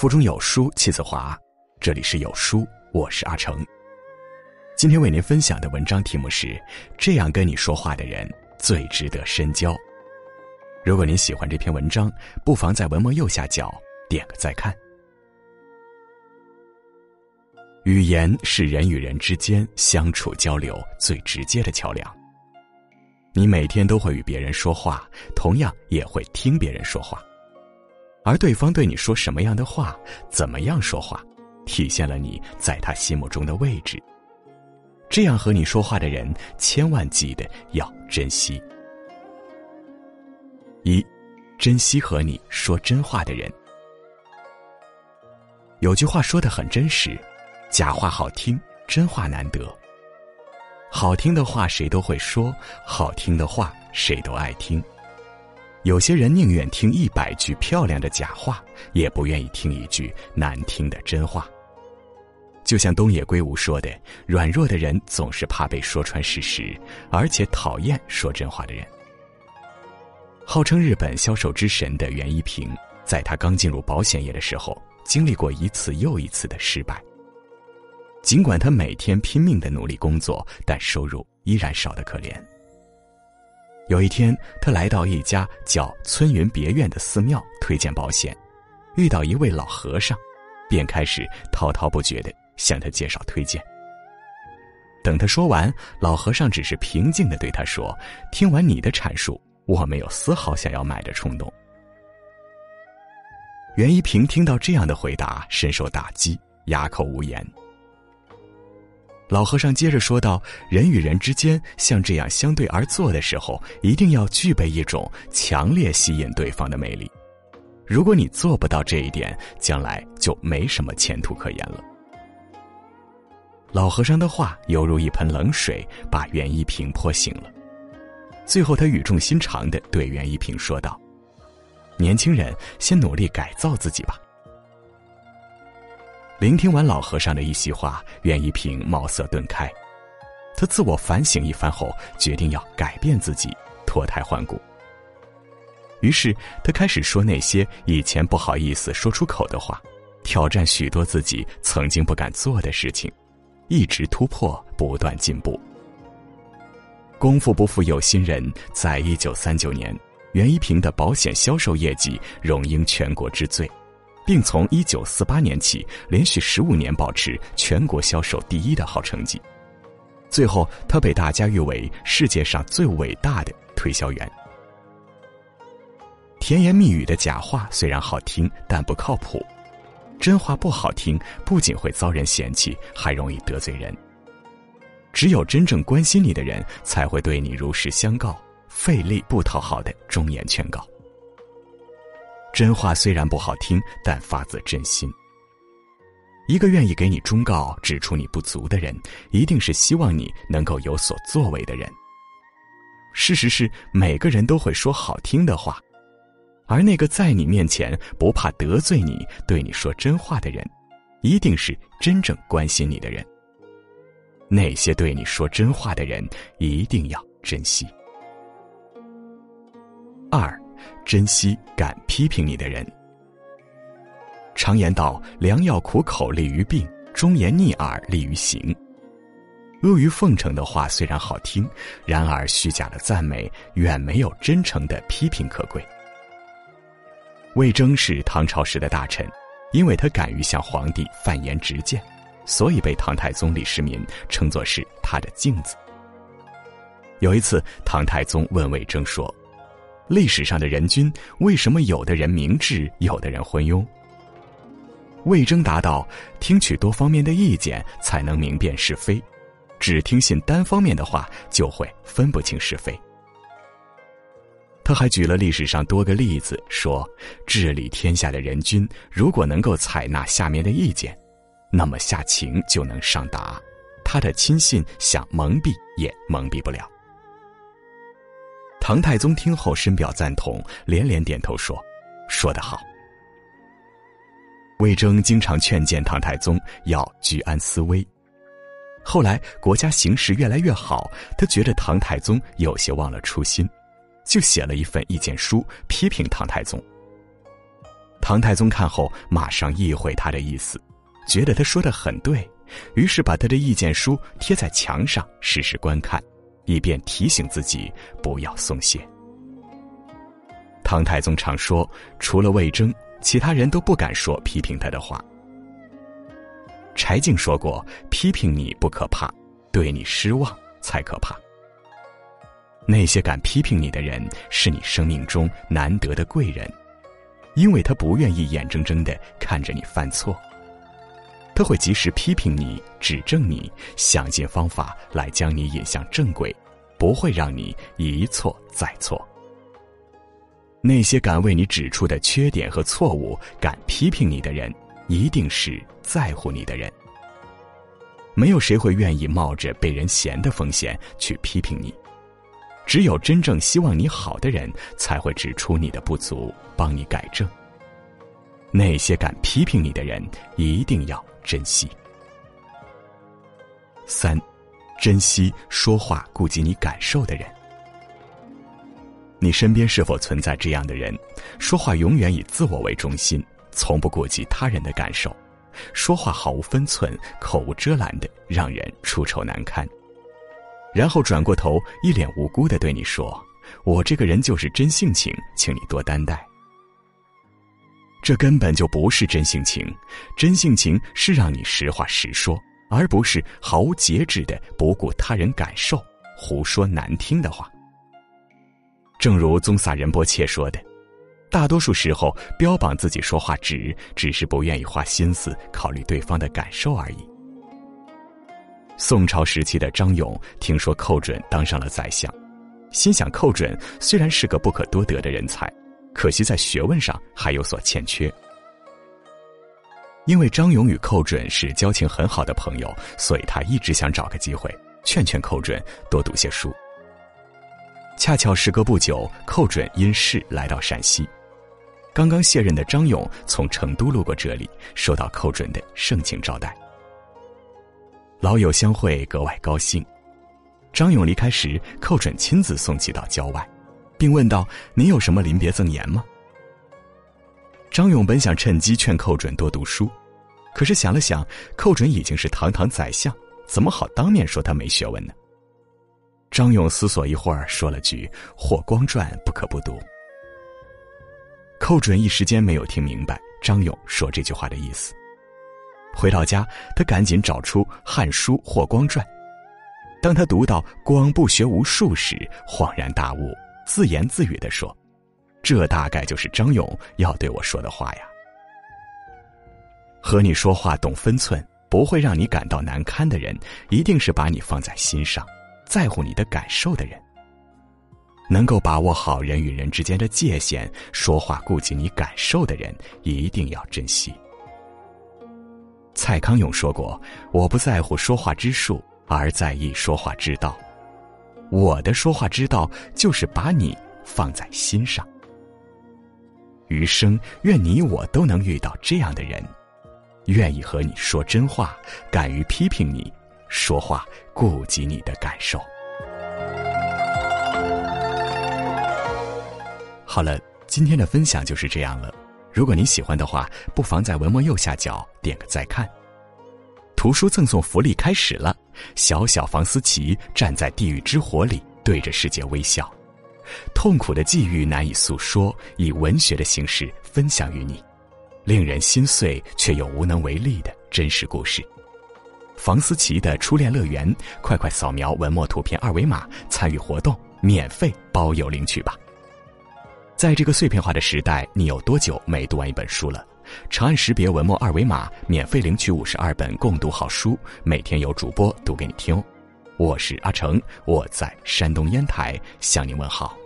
腹中有书气自华，这里是有书，我是阿成。今天为您分享的文章题目是：这样跟你说话的人最值得深交。如果您喜欢这篇文章，不妨在文末右下角点个再看。语言是人与人之间相处交流最直接的桥梁。你每天都会与别人说话，同样也会听别人说话。而对方对你说什么样的话，怎么样说话，体现了你在他心目中的位置。这样和你说话的人，千万记得要珍惜。一，珍惜和你说真话的人。有句话说的很真实：假话好听，真话难得。好听的话谁都会说，好听的话谁都爱听。有些人宁愿听一百句漂亮的假话，也不愿意听一句难听的真话。就像东野圭吾说的：“软弱的人总是怕被说穿事实，而且讨厌说真话的人。”号称日本销售之神的袁一平，在他刚进入保险业的时候，经历过一次又一次的失败。尽管他每天拼命的努力工作，但收入依然少得可怜。有一天，他来到一家叫村云别院的寺庙推荐保险，遇到一位老和尚，便开始滔滔不绝的向他介绍推荐。等他说完，老和尚只是平静的对他说：“听完你的阐述，我没有丝毫想要买的冲动。”袁一平听到这样的回答，深受打击，哑口无言。老和尚接着说道：“人与人之间像这样相对而坐的时候，一定要具备一种强烈吸引对方的魅力。如果你做不到这一点，将来就没什么前途可言了。”老和尚的话犹如一盆冷水，把袁一平泼醒了。最后，他语重心长的对袁一平说道：“年轻人，先努力改造自己吧。”聆听完老和尚的一席话，袁一平茅塞顿开。他自我反省一番后，决定要改变自己，脱胎换骨。于是，他开始说那些以前不好意思说出口的话，挑战许多自己曾经不敢做的事情，一直突破，不断进步。功夫不负有心人，在一九三九年，袁一平的保险销售业绩荣膺全国之最。并从一九四八年起，连续十五年保持全国销售第一的好成绩。最后，他被大家誉为世界上最伟大的推销员。甜言蜜语的假话虽然好听，但不靠谱；真话不好听，不仅会遭人嫌弃，还容易得罪人。只有真正关心你的人，才会对你如实相告，费力不讨好的忠言劝告。真话虽然不好听，但发自真心。一个愿意给你忠告、指出你不足的人，一定是希望你能够有所作为的人。事实是，每个人都会说好听的话，而那个在你面前不怕得罪你、对你说真话的人，一定是真正关心你的人。那些对你说真话的人，一定要珍惜。二。珍惜敢批评你的人。常言道：“良药苦口利于病，忠言逆耳利于行。”阿谀奉承的话虽然好听，然而虚假的赞美远没有真诚的批评可贵。魏征是唐朝时的大臣，因为他敢于向皇帝犯言直谏，所以被唐太宗李世民称作是他的镜子。有一次，唐太宗问魏征说。历史上的人君，为什么有的人明智，有的人昏庸？魏征答道：“听取多方面的意见，才能明辨是非；只听信单方面的话，就会分不清是非。”他还举了历史上多个例子，说：治理天下的人君，如果能够采纳下面的意见，那么下情就能上达，他的亲信想蒙蔽也蒙蔽不了。唐太宗听后深表赞同，连连点头说：“说得好。”魏征经常劝谏唐太宗要居安思危。后来国家形势越来越好，他觉得唐太宗有些忘了初心，就写了一份意见书批评唐太宗。唐太宗看后，马上意会他的意思，觉得他说的很对，于是把他的意见书贴在墙上，时时观看，以便提醒自己不要松懈。唐太宗常说：“除了魏征，其他人都不敢说批评他的话。”柴静说过：“批评你不可怕，对你失望才可怕。”那些敢批评你的人，是你生命中难得的贵人。因为他不愿意眼睁睁的看着你犯错，他会及时批评你、指正你，想尽方法来将你引向正轨，不会让你一错再错。那些敢为你指出的缺点和错误、敢批评你的人，一定是在乎你的人。没有谁会愿意冒着被人嫌的风险去批评你。只有真正希望你好的人，才会指出你的不足，帮你改正。那些敢批评你的人，一定要珍惜。三，珍惜说话顾及你感受的人。你身边是否存在这样的人？说话永远以自我为中心，从不顾及他人的感受，说话毫无分寸，口无遮拦的，让人出丑难堪。然后转过头，一脸无辜的对你说：“我这个人就是真性情，请你多担待。”这根本就不是真性情，真性情是让你实话实说，而不是毫无节制的不顾他人感受，胡说难听的话。正如宗萨仁波切说的：“大多数时候，标榜自己说话直，只是不愿意花心思考虑对方的感受而已。”宋朝时期的张勇听说寇准当上了宰相，心想寇准虽然是个不可多得的人才，可惜在学问上还有所欠缺。因为张勇与寇准是交情很好的朋友，所以他一直想找个机会劝劝寇准多读些书。恰巧时隔不久，寇准因事来到陕西，刚刚卸任的张勇从成都路过这里，受到寇准的盛情招待。老友相会，格外高兴。张勇离开时，寇准亲自送其到郊外，并问道：“您有什么临别赠言吗？”张勇本想趁机劝寇准多读书，可是想了想，寇准已经是堂堂宰相，怎么好当面说他没学问呢？张勇思索一会儿，说了句：“霍光传不可不读。”寇准一时间没有听明白张勇说这句话的意思。回到家，他赶紧找出《汉书·霍光传》。当他读到“光不学无术”时，恍然大悟，自言自语地说：“这大概就是张勇要对我说的话呀。”和你说话懂分寸，不会让你感到难堪的人，一定是把你放在心上，在乎你的感受的人。能够把握好人与人之间的界限，说话顾及你感受的人，一定要珍惜。蔡康永说过：“我不在乎说话之术，而在意说话之道。我的说话之道就是把你放在心上。余生愿你我都能遇到这样的人，愿意和你说真话，敢于批评你，说话顾及你的感受。”好了，今天的分享就是这样了。如果你喜欢的话，不妨在文末右下角点个再看。图书赠送福利开始了，小小房思琪站在地狱之火里，对着世界微笑，痛苦的际遇难以诉说，以文学的形式分享于你，令人心碎却又无能为力的真实故事。房思琪的初恋乐园，快快扫描文末图片二维码参与活动，免费包邮领取吧。在这个碎片化的时代，你有多久没读完一本书了？长按识别文末二维码，免费领取五十二本共读好书，每天有主播读给你听。我是阿成，我在山东烟台向您问好。